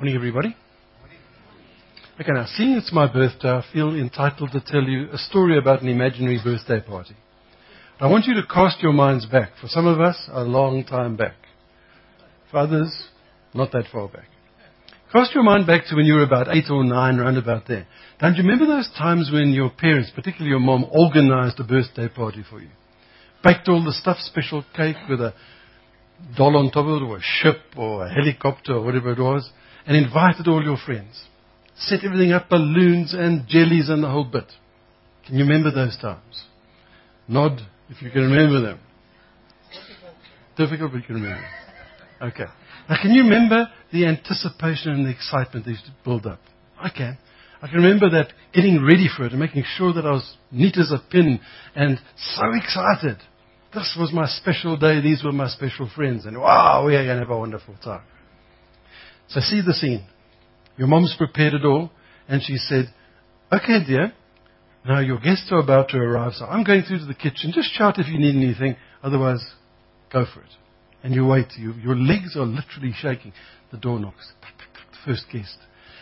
Morning, everybody. Okay, now, seeing it's my birthday, I feel entitled to tell you a story about an imaginary birthday party. I want you to cast your minds back. For some of us, a long time back. For others, not that far back. Cast your mind back to when you were about eight or nine, round about there. Don't you remember those times when your parents, particularly your mom, organized a birthday party for you? Baked all the stuff, special cake with a doll on top of it, or a ship, or a helicopter, or whatever it was, and invited all your friends. Set everything up, balloons and jellies and the whole bit. Can you remember those times? Nod if you can remember them. Difficult, but you can remember. Okay. Now, can you remember the anticipation and the excitement they used to build up? I can. I can remember that getting ready for it and making sure that I was neat as a pin and so excited. This was my special day. These were my special friends. And wow, we are going to have a wonderful time. So see the scene. Your mom's prepared it all. And she said, okay, dear. Now your guests are about to arrive. So I'm going through to the kitchen. Just shout if you need anything. Otherwise, go for it. And you wait. You, your legs are literally shaking. The door knocks. The first guest.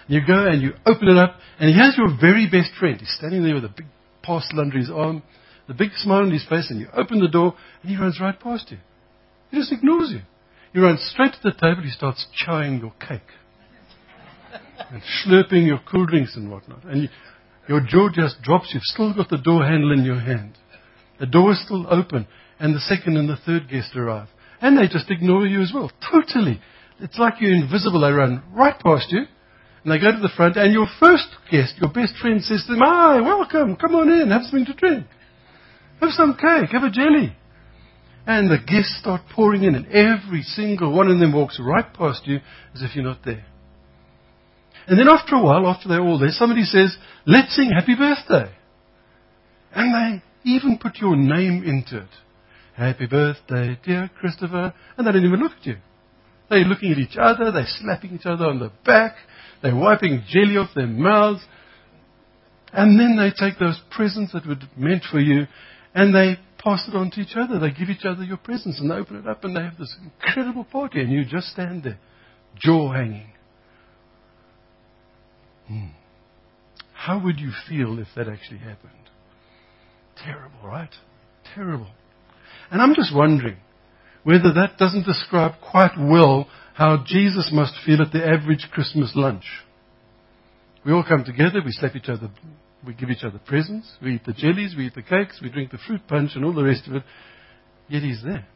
You go and you open it up. And here's your very best friend. He's standing there with a big parcel under his arm the big smile on his face, and you open the door, and he runs right past you. He just ignores you. You run straight to the table, he starts chowing your cake. and slurping your cool drinks and whatnot. And you, your jaw just drops. You've still got the door handle in your hand. The door is still open, and the second and the third guest arrive. And they just ignore you as well. Totally. It's like you're invisible. They run right past you, and they go to the front, and your first guest, your best friend, says to them, Hi, welcome, come on in, have something to drink. Have some cake, have a jelly. And the guests start pouring in, and every single one of them walks right past you as if you're not there. And then after a while, after they're all there, somebody says, Let's sing happy birthday. And they even put your name into it. Happy birthday, dear Christopher. And they don't even look at you. They're looking at each other, they're slapping each other on the back, they're wiping jelly off their mouths. And then they take those presents that were meant for you and they pass it on to each other. They give each other your presents and they open it up and they have this incredible party and you just stand there, jaw hanging. Hmm. How would you feel if that actually happened? Terrible, right? Terrible. And I'm just wondering whether that doesn't describe quite well how Jesus must feel at the average Christmas lunch. We all come together, we slap each other we give each other presents. We eat the jellies, we eat the cakes, we drink the fruit punch and all the rest of it. Yet he's there.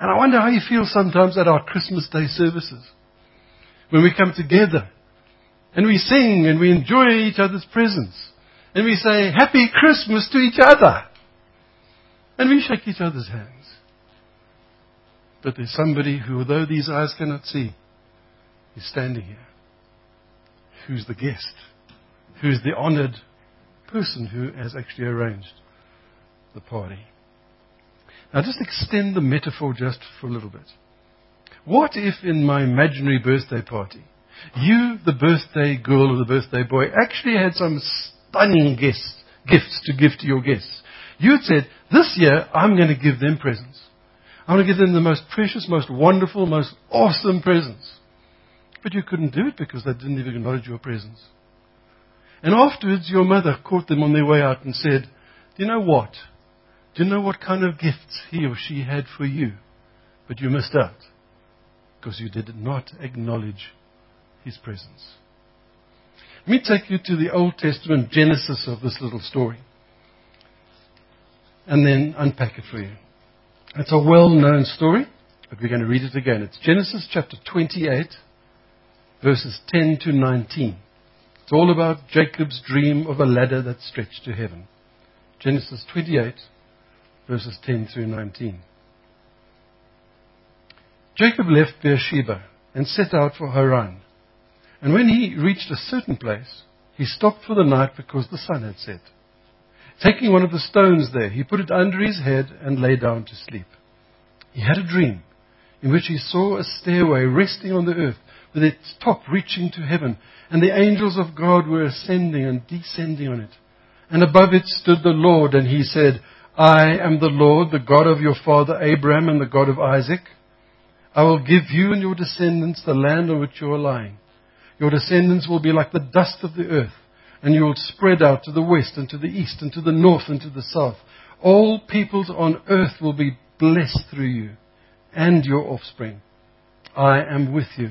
And I wonder how you feel sometimes at our Christmas Day services. When we come together and we sing and we enjoy each other's presence. And we say Happy Christmas to each other. And we shake each other's hands. But there's somebody who, although these eyes cannot see, is standing here. Who's the guest? Who is the honored person who has actually arranged the party. Now, just extend the metaphor just for a little bit. What if in my imaginary birthday party, you, the birthday girl or the birthday boy, actually had some stunning gifts, gifts to give to your guests? You had said, this year I'm going to give them presents. I'm going to give them the most precious, most wonderful, most awesome presents. But you couldn't do it because they didn't even acknowledge your presence. And afterwards, your mother caught them on their way out and said, Do you know what? Do you know what kind of gifts he or she had for you? But you missed out because you did not acknowledge his presence. Let me take you to the Old Testament genesis of this little story and then unpack it for you. It's a well known story, but we're going to read it again. It's Genesis chapter 28, verses 10 to 19. It's all about Jacob's dream of a ladder that stretched to heaven. Genesis 28, verses 10 through 19. Jacob left Beersheba and set out for Haran. And when he reached a certain place, he stopped for the night because the sun had set. Taking one of the stones there, he put it under his head and lay down to sleep. He had a dream in which he saw a stairway resting on the earth with its top reaching to heaven, and the angels of God were ascending and descending on it. And above it stood the Lord, and he said, I am the Lord, the God of your father Abraham and the God of Isaac. I will give you and your descendants the land on which you are lying. Your descendants will be like the dust of the earth, and you will spread out to the west and to the east and to the north and to the south. All peoples on earth will be blessed through you and your offspring. I am with you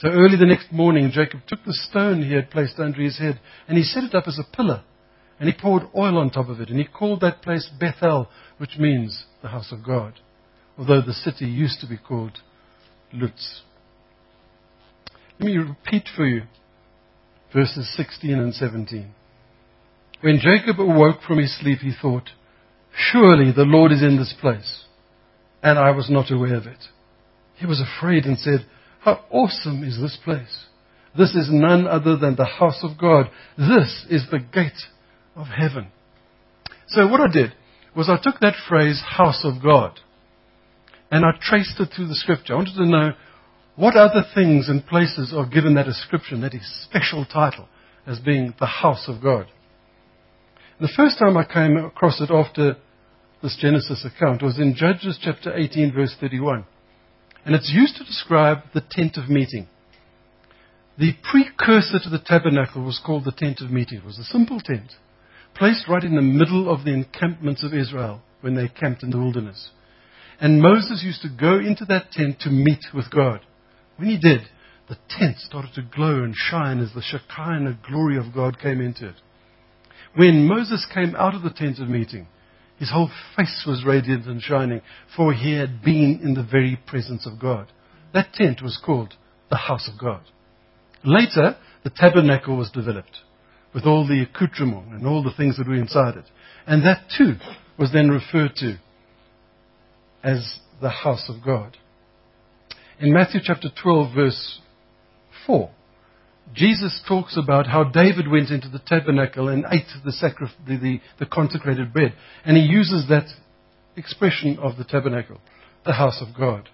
So early the next morning, Jacob took the stone he had placed under his head, and he set it up as a pillar, and he poured oil on top of it, and he called that place Bethel, which means the house of God, although the city used to be called Luz. Let me repeat for you verses 16 and 17. When Jacob awoke from his sleep, he thought, Surely the Lord is in this place, and I was not aware of it. He was afraid and said, How awesome is this place! This is none other than the house of God. This is the gate of heaven. So what I did was I took that phrase, house of God, and I traced it through the scripture. I wanted to know what other things and places are given that description, that special title, as being the house of God? The first time I came across it after this Genesis account was in Judges chapter 18, verse 31. And it's used to describe the tent of meeting. The precursor to the tabernacle was called the tent of meeting. It was a simple tent, placed right in the middle of the encampments of Israel when they camped in the wilderness. And Moses used to go into that tent to meet with God. When he did, the tent started to glow and shine as the Shekinah glory of God came into it. When Moses came out of the tent of meeting, his whole face was radiant and shining, for he had been in the very presence of God. That tent was called the house of God. Later, the tabernacle was developed with all the accoutrement and all the things that were inside it. And that too was then referred to as the house of God. In Matthew chapter 12, verse 4, Jesus talks about how David went into the tabernacle and ate the, the, the, the consecrated bread. And he uses that expression of the tabernacle, the house of God.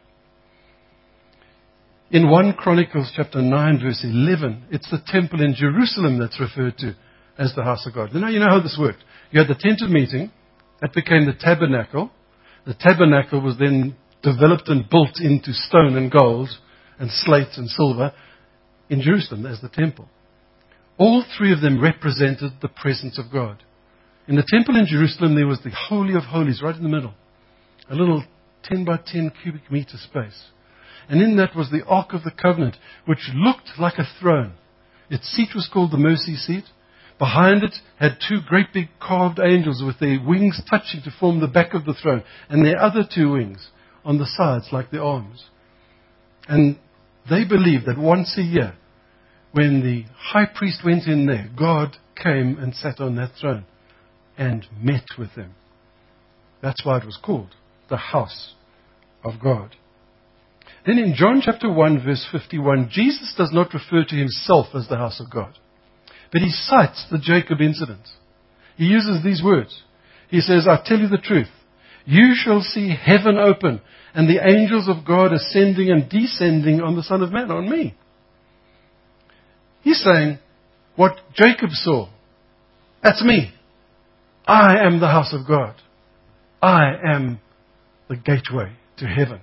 In 1 Chronicles chapter 9 verse 11, it's the temple in Jerusalem that's referred to as the house of God. Now you know how this worked. You had the tent of meeting, that became the tabernacle. The tabernacle was then developed and built into stone and gold and slate and silver in Jerusalem as the temple. All three of them represented the presence of God. In the temple in Jerusalem, there was the Holy of Holies right in the middle, a little 10 by 10 cubic meter space. And in that was the Ark of the Covenant, which looked like a throne. Its seat was called the mercy seat. Behind it had two great big carved angels with their wings touching to form the back of the throne, and their other two wings on the sides like the arms. And they believed that once a year, when the high priest went in there, God came and sat on that throne and met with them. That's why it was called the house of God. Then in John chapter 1 verse 51, Jesus does not refer to himself as the house of God. But he cites the Jacob incident. He uses these words. He says, I tell you the truth. You shall see heaven open and the angels of God ascending and descending on the Son of Man, on me. He's saying, what Jacob saw, that's me. I am the house of God. I am the gateway to heaven.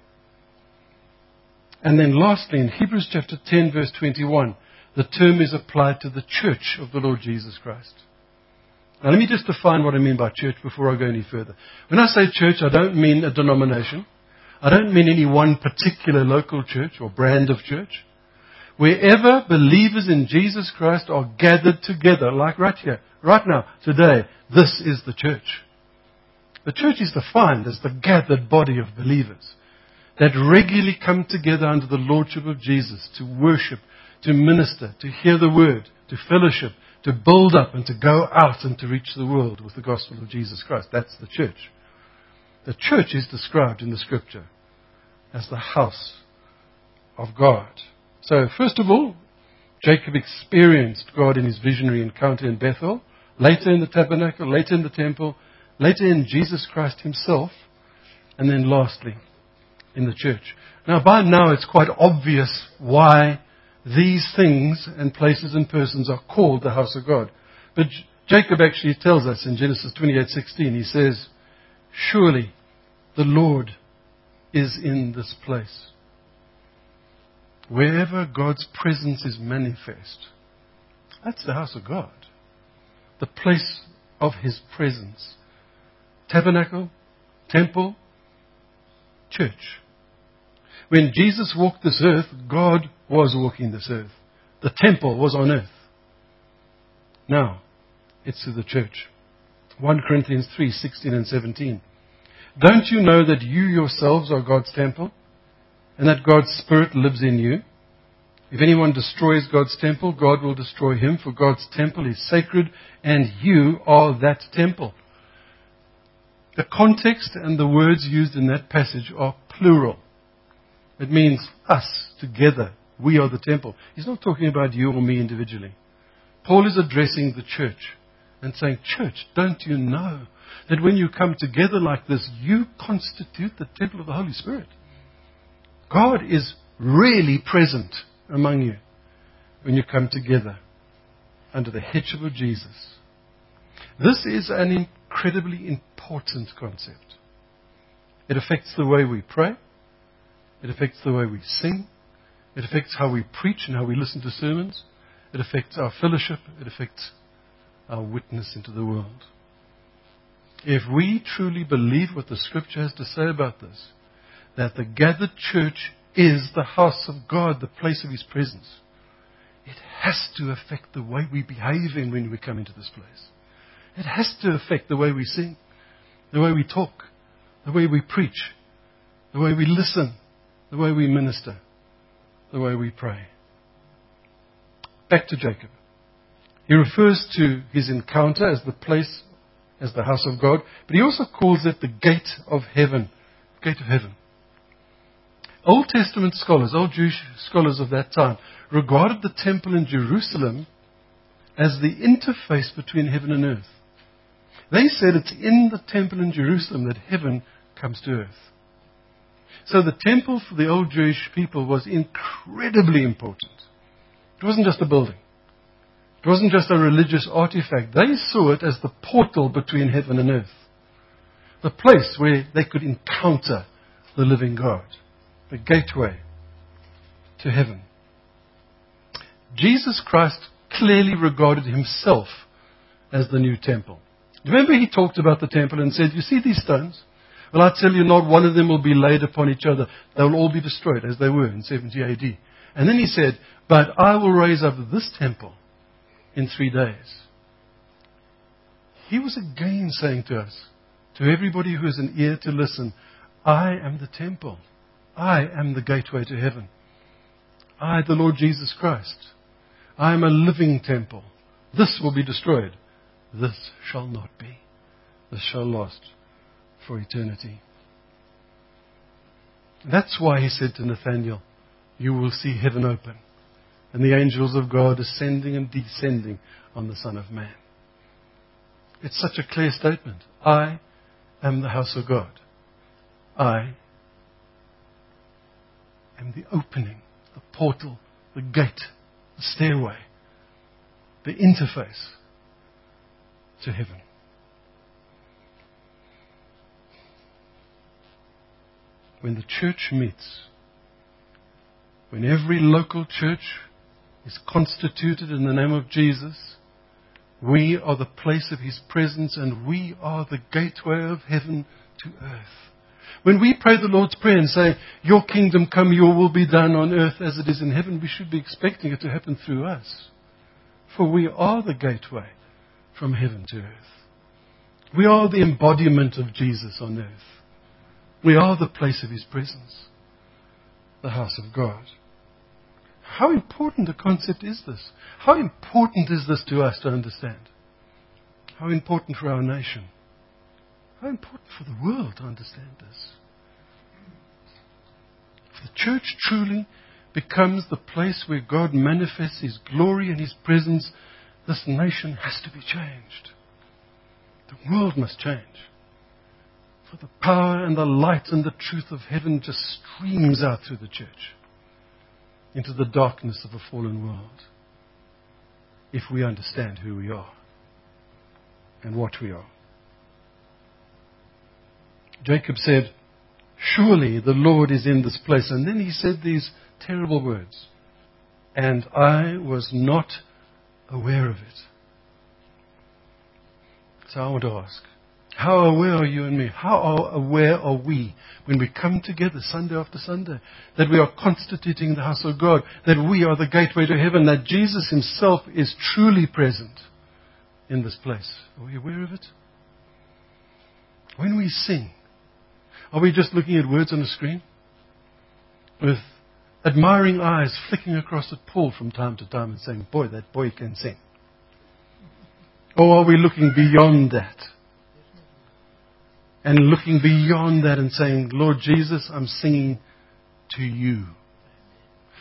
And then lastly, in Hebrews chapter 10 verse 21, the term is applied to the church of the Lord Jesus Christ. Now let me just define what I mean by church before I go any further. When I say church, I don't mean a denomination. I don't mean any one particular local church or brand of church. Wherever believers in Jesus Christ are gathered together, like right here, right now, today, this is the church. The church is defined as the gathered body of believers that regularly come together under the lordship of Jesus to worship, to minister, to hear the word, to fellowship, to build up and to go out and to reach the world with the gospel of Jesus Christ. That's the church. The church is described in the scripture as the house of God. So, first of all, Jacob experienced God in his visionary encounter in Bethel, later in the tabernacle, later in the temple, later in Jesus Christ himself, and then lastly, in the church. Now, by now, it's quite obvious why these things and places and persons are called the house of God. But Jacob actually tells us in Genesis 28:16. He says, "Surely the Lord is in this place." Wherever God's presence is manifest, that's the house of God. The place of His presence. Tabernacle, temple, church. When Jesus walked this earth, God was walking this earth. The temple was on earth. Now, it's to the church. 1 Corinthians 3 16 and 17. Don't you know that you yourselves are God's temple and that God's Spirit lives in you? If anyone destroys God's temple, God will destroy him, for God's temple is sacred and you are that temple. The context and the words used in that passage are plural. It means us together. We are the temple. He's not talking about you or me individually. Paul is addressing the church and saying, Church, don't you know that when you come together like this, you constitute the temple of the Holy Spirit? God is really present among you when you come together under the headship of Jesus. This is an incredibly important concept. It affects the way we pray. It affects the way we sing. It affects how we preach and how we listen to sermons. It affects our fellowship. It affects our witness into the world. If we truly believe what the scripture has to say about this, that the gathered church is the house of God, the place of His presence, it has to affect the way we behave in when we come into this place. It has to affect the way we sing, the way we talk, the way we preach, the way we listen, the way we minister, the way we pray. Back to Jacob. He refers to his encounter as the place, as the house of God, but he also calls it the gate of heaven. Gate of heaven. Old Testament scholars, old Jewish scholars of that time, regarded the temple in Jerusalem as the interface between heaven and earth. They said it's in the temple in Jerusalem that heaven comes to earth. So the temple for the old Jewish people was incredibly important. It wasn't just a building. It wasn't just a religious artifact. They saw it as the portal between heaven and earth. The place where they could encounter the living God. The gateway to heaven. Jesus Christ clearly regarded himself as the new temple. Remember he talked about the temple and said, you see these stones? Well, I tell you, not one of them will be laid upon each other. They will all be destroyed as they were in 70 AD. And then he said, But I will raise up this temple in three days. He was again saying to us, to everybody who has an ear to listen, I am the temple. I am the gateway to heaven. I, the Lord Jesus Christ. I am a living temple. This will be destroyed. This shall not be. This shall last for eternity. That's why he said to Nathanael, You will see heaven open and the angels of God ascending and descending on the Son of Man. It's such a clear statement. I am the house of God. I am the opening, the portal, the gate, the stairway, the interface to heaven. When the church meets, when every local church is constituted in the name of Jesus, we are the place of His presence and we are the gateway of heaven to earth. When we pray the Lord's Prayer and say, Your kingdom come, your will be done on earth as it is in heaven, we should be expecting it to happen through us. For we are the gateway from heaven to earth. We are the embodiment of Jesus on earth. We are the place of His presence, the house of God. How important a concept is this? How important is this to us to understand? How important for our nation? How important for the world to understand this? If the church truly becomes the place where God manifests His glory and His presence, This nation has to be changed. The world must change. For the power and the light and the truth of heaven just streams out through the church into the darkness of a fallen world. If we understand who we are and what we are. Jacob said, Surely the Lord is in this place. And then he said these terrible words. And I was not aware of it. So I want to ask, how aware are you and me? How aware are we when we come together Sunday after Sunday that we are constituting the house of God, that we are the gateway to heaven, that Jesus himself is truly present in this place? Are we aware of it? When we sing, are we just looking at words on the screen? With admiring eyes flicking across at Paul from time to time and saying, Boy, that boy can sing. Or are we looking beyond that? And looking beyond that and saying, Lord Jesus, I'm singing to you.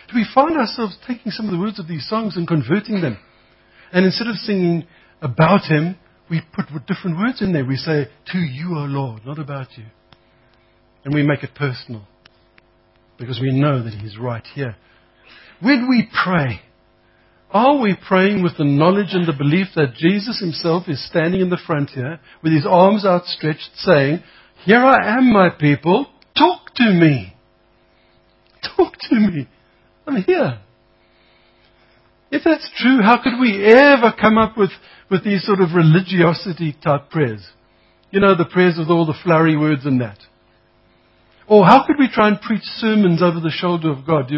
Do we find ourselves taking some of the words of these songs and converting them? And instead of singing about Him, we put different words in there. We say, To you, O Lord, not about you. And we make it personal because we know that He's right here. When we pray, are we praying with the knowledge and the belief that Jesus Himself is standing in the front here with His arms outstretched saying, Here I am, my people, talk to me. Talk to me. I'm here. If that's true, how could we ever come up with, with these sort of religiosity type prayers? You know, the prayers with all the flowery words and that. Or how could we try and preach sermons over the shoulder of God?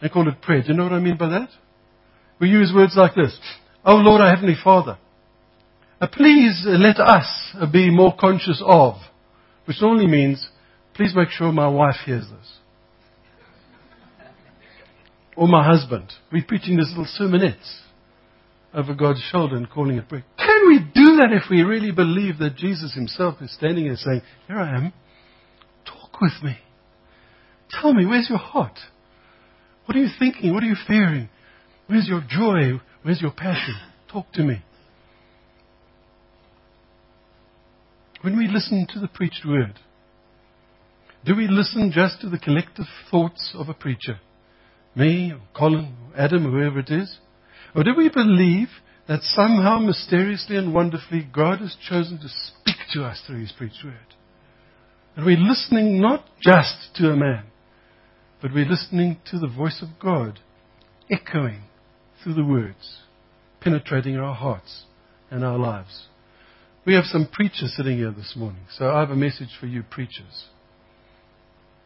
They call it prayer. Do you know what I mean by that? We use words like this. Oh Lord, our Heavenly Father, uh, please let us uh, be more conscious of, which normally means, please make sure my wife hears this. Or my husband. We're preaching these little sermonettes over God's shoulder and calling it prayer. Can we do that if we really believe that Jesus himself is standing there saying, here I am, talk with me. Tell me, where's your heart? What are you thinking? What are you fearing? Where's your joy? Where's your passion? Talk to me. When we listen to the preached word, do we listen just to the collective thoughts of a preacher? Me, or Colin, or Adam, or whoever it is? Or do we believe that somehow, mysteriously and wonderfully, God has chosen to speak to us through His preached word? And we're listening not just to a man, but we're listening to the voice of God echoing through the words, penetrating our hearts and our lives. We have some preachers sitting here this morning, so I have a message for you, preachers.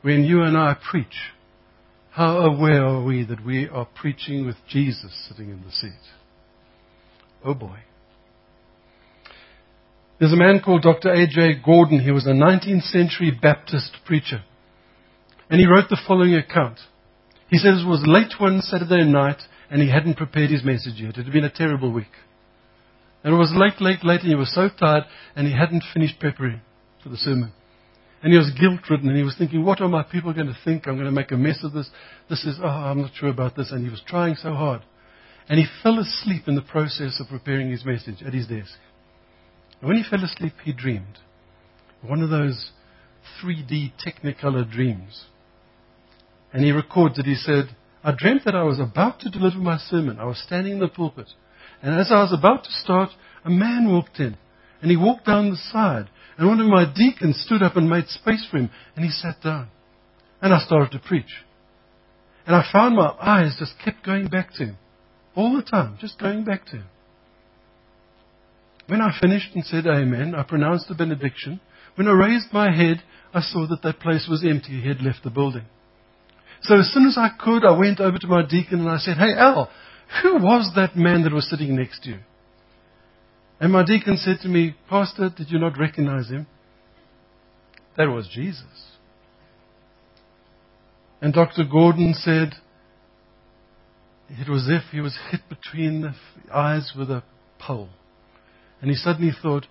When you and I preach, how aware are we that we are preaching with Jesus sitting in the seat? Oh boy. There's a man called Dr. A.J. Gordon. He was a 19th century Baptist preacher. And he wrote the following account. He says it was late one Saturday night and he hadn't prepared his message yet. It had been a terrible week. And it was late, late, late and he was so tired and he hadn't finished preparing for the sermon. And he was guilt ridden and he was thinking, what are my people going to think? I'm going to make a mess of this. This is, oh, I'm not sure about this. And he was trying so hard. And he fell asleep in the process of preparing his message at his desk. And when he fell asleep, he dreamed. One of those 3D Technicolor dreams. And he records that he said, I dreamt that I was about to deliver my sermon. I was standing in the pulpit. And as I was about to start, a man walked in. And he walked down the side. And one of my deacons stood up and made space for him. And he sat down. And I started to preach. And I found my eyes just kept going back to him. All the time, just going back to him. When I finished and said Amen, I pronounced the benediction. When I raised my head, I saw that that place was empty. He had left the building. So as soon as I could, I went over to my deacon and I said, Hey, Al, who was that man that was sitting next to you? And my deacon said to me, Pastor, did you not recognize him? That was Jesus. And Dr. Gordon said, it was as if he was hit between the eyes with a pole. And he suddenly thought,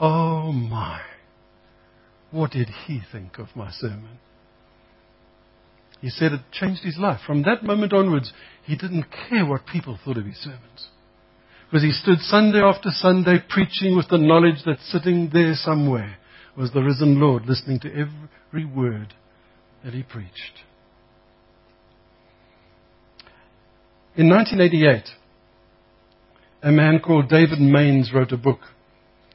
oh my, what did he think of my sermon? He said it changed his life. From that moment onwards, he didn't care what people thought of his sermons. Because he stood Sunday after Sunday preaching with the knowledge that sitting there somewhere was the risen Lord listening to every word that he preached. In 1988, a man called David Mains wrote a book,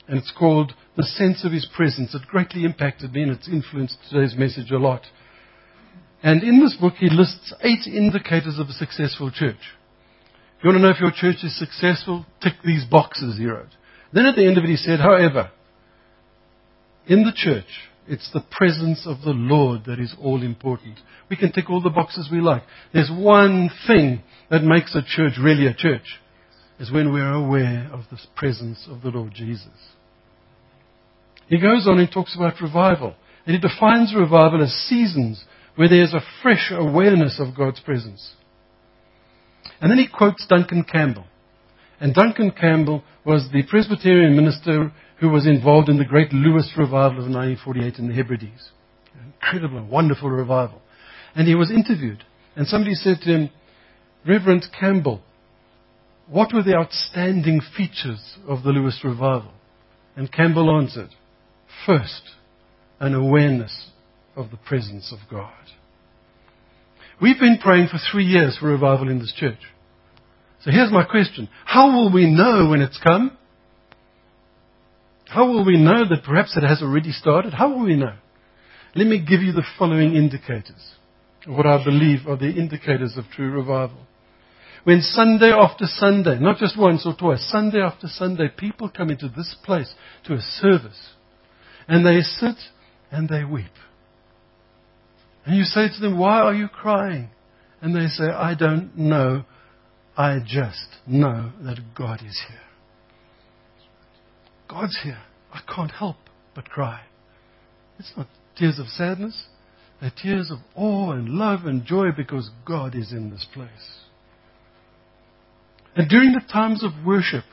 and it's called The Sense of His Presence. It greatly impacted me and it's influenced today's message a lot. And in this book, he lists eight indicators of a successful church. If you want to know if your church is successful, tick these boxes, he wrote. Then at the end of it, he said, however, in the church, it's the presence of the Lord that is all important. We can tick all the boxes we like. There's one thing that makes a church really a church is when we're aware of the presence of the Lord Jesus. He goes on and talks about revival. And he defines revival as seasons where there's a fresh awareness of God's presence. And then he quotes Duncan Campbell. And Duncan Campbell was the Presbyterian minister who was involved in the great Lewis revival of 1948 in the Hebrides. Incredible, wonderful revival. And he was interviewed. And somebody said to him, Reverend Campbell, what were the outstanding features of the Lewis revival? And Campbell answered, First, an awareness of the presence of God. We've been praying for three years for revival in this church. So here's my question. How will we know when it's come? How will we know that perhaps it has already started? How will we know? Let me give you the following indicators. What I believe are the indicators of true revival. When Sunday after Sunday, not just once or twice, Sunday after Sunday, people come into this place to a service and they sit and they weep. And you say to them, Why are you crying? And they say, I don't know. I just know that God is here. God's here. I can't help but cry. It's not tears of sadness. They're tears of awe and love and joy because God is in this place. And during the times of worship,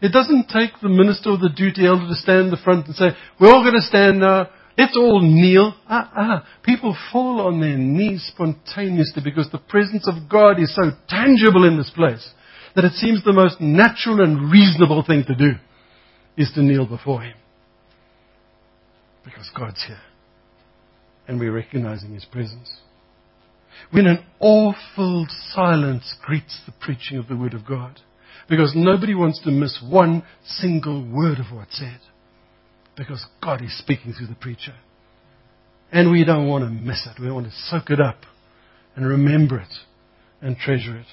it doesn't take the minister or the duty elder to stand in the front and say, we're all going to stand now. Let's all kneel. Ah, ah. People fall on their knees spontaneously because the presence of God is so tangible in this place that it seems the most natural and reasonable thing to do is to kneel before Him. Because God's here. And we're recognizing His presence. When an awful silence greets the preaching of the Word of God. Because nobody wants to miss one single word of what's said. Because God is speaking through the preacher. And we don't want to miss it. We want to soak it up and remember it and treasure it.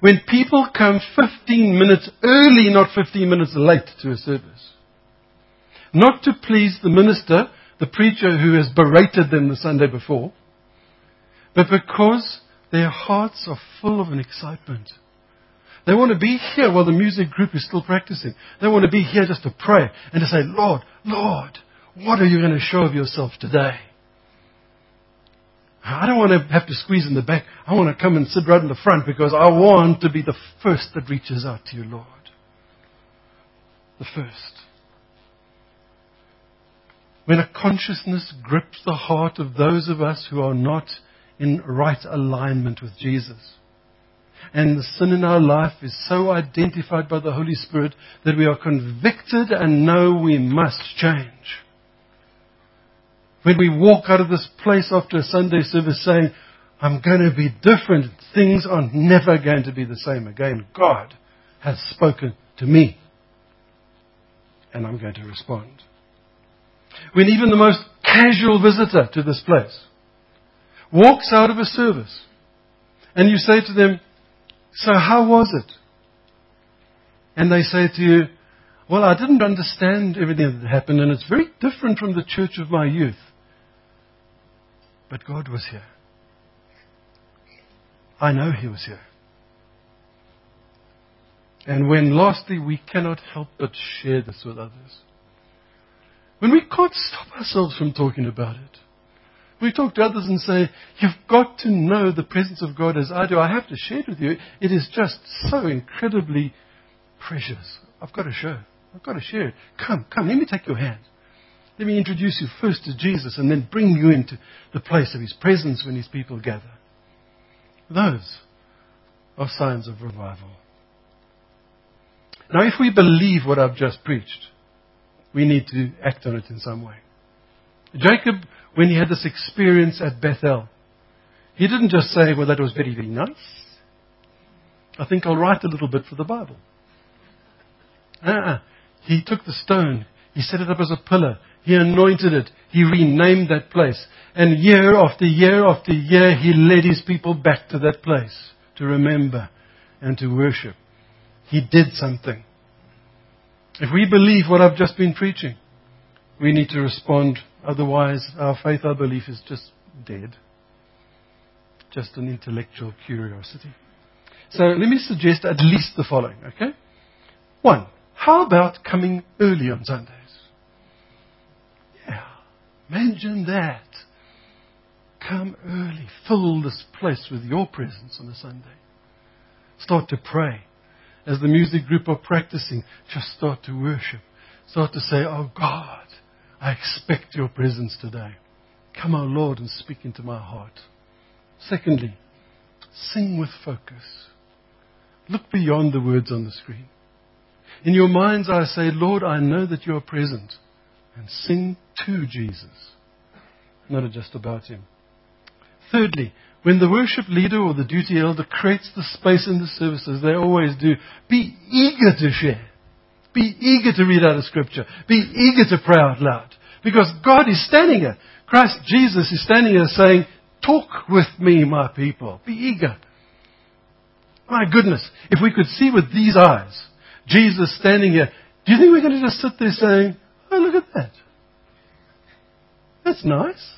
When people come 15 minutes early, not 15 minutes late to a service. Not to please the minister, the preacher who has berated them the Sunday before, but because their hearts are full of an excitement. They want to be here while the music group is still practicing. They want to be here just to pray and to say, Lord, Lord, what are you going to show of yourself today? I don't want to have to squeeze in the back. I want to come and sit right in the front because I want to be the first that reaches out to you, Lord. The first. When a consciousness grips the heart of those of us who are not in right alignment with Jesus. And the sin in our life is so identified by the Holy Spirit that we are convicted and know we must change. When we walk out of this place after a Sunday service saying, I'm going to be different, things are never going to be the same again. God has spoken to me. And I'm going to respond. When even the most casual visitor to this place walks out of a service and you say to them, So how was it? And they say to you, Well, I didn't understand everything that happened and it's very different from the church of my youth. But God was here. I know He was here. And when lastly we cannot help but share this with others. When we can't stop ourselves from talking about it. We talk to others and say, You've got to know the presence of God as I do. I have to share it with you. It is just so incredibly precious. I've got to share. I've got to share it. Come, come, let me take your hand. Let me introduce you first to Jesus and then bring you into the place of His presence when His people gather. Those are signs of revival. Now, if we believe what I've just preached, we need to act on it in some way. Jacob, when he had this experience at Bethel, he didn't just say, well, that was very, very nice. I think I'll write a little bit for the Bible. Uh-uh. He took the stone. He set it up as a pillar. He anointed it. He renamed that place. And year after year after year, he led his people back to that place to remember and to worship. He did something. If we believe what I've just been preaching, we need to respond. Otherwise, our faith, our belief is just dead. Just an intellectual curiosity. So let me suggest at least the following, okay? One, how about coming early on Sundays? Yeah, imagine that. Come early. Fill this place with your presence on a Sunday. Start to pray. As the music group are practicing, just start to worship. Start to say, Oh God, I expect your presence today. Come, our Lord, and speak into my heart. Secondly, sing with focus. Look beyond the words on the screen. In your mind's eye, say, Lord, I know that you are present. And sing to Jesus, not just about him. Thirdly, when the worship leader or the duty elder creates the space in the services, they always do, be eager to share. Be eager to read out of scripture. Be eager to pray out loud. Because God is standing here. Christ Jesus is standing here saying, talk with me, my people. Be eager. My goodness, if we could see with these eyes, Jesus standing here, do you think we're going to just sit there saying, oh, look at that? That's nice.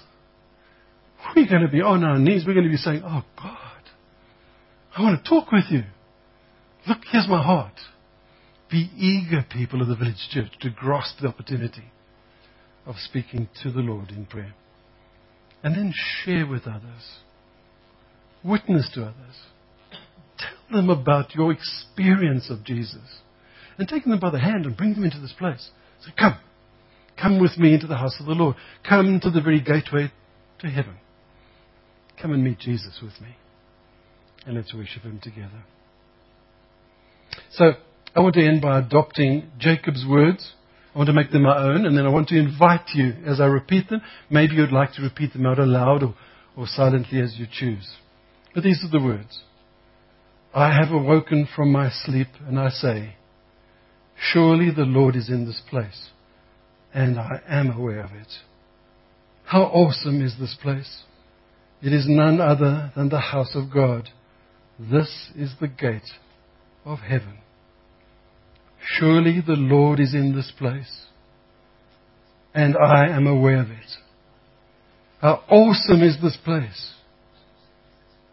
We're going to be on our knees. We're going to be saying, Oh God, I want to talk with you. Look, here's my heart. Be eager, people of the village church, to grasp the opportunity of speaking to the Lord in prayer. And then share with others. Witness to others. Tell them about your experience of Jesus. And take them by the hand and bring them into this place. Say, come. Come with me into the house of the Lord. Come to the very gateway to heaven. Come and meet Jesus with me. And let's worship him together. So, I want to end by adopting Jacob's words. I want to make them my own, and then I want to invite you as I repeat them. Maybe you'd like to repeat them out aloud or, or silently as you choose. But these are the words. I have awoken from my sleep, and I say, Surely the Lord is in this place, and I am aware of it. How awesome is this place! It is none other than the house of God. This is the gate of heaven. Surely the Lord is in this place, and I am aware of it. How awesome is this place!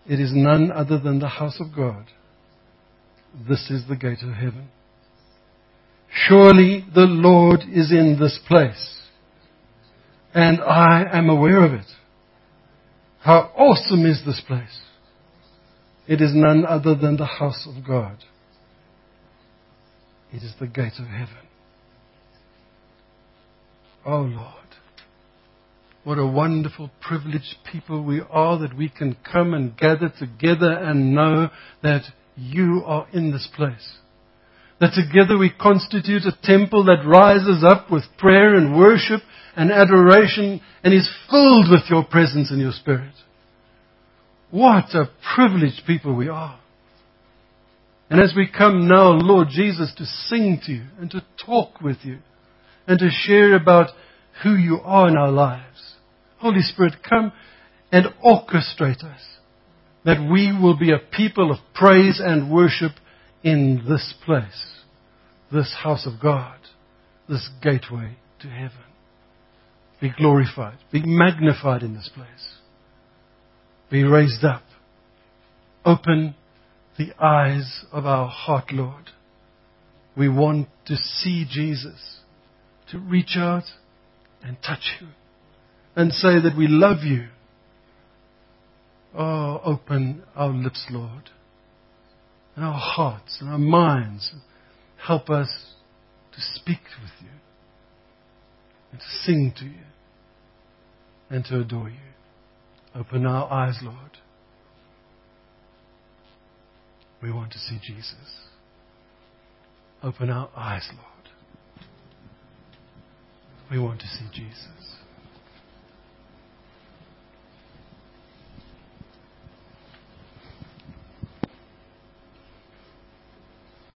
It is none other than the house of God. This is the gate of heaven. Surely the Lord is in this place, and I am aware of it. How awesome is this place! It is none other than the house of God. It is the gate of heaven. Oh Lord, what a wonderful privileged people we are that we can come and gather together and know that you are in this place. That together we constitute a temple that rises up with prayer and worship and adoration and is filled with your presence and your spirit. What a privileged people we are. And as we come now, Lord Jesus, to sing to you and to talk with you and to share about who you are in our lives, Holy Spirit, come and orchestrate us that we will be a people of praise and worship in this place, this house of God, this gateway to heaven. Be glorified. Be magnified in this place. Be raised up. Open the eyes of our heart, Lord. We want to see Jesus, to reach out and touch Him and say that we love you. Oh, open our lips, Lord, and our hearts and our minds. Help us to speak with you and to sing to you and to adore you. Open our eyes, Lord. We want to see Jesus. Open our eyes, Lord. We want to see Jesus.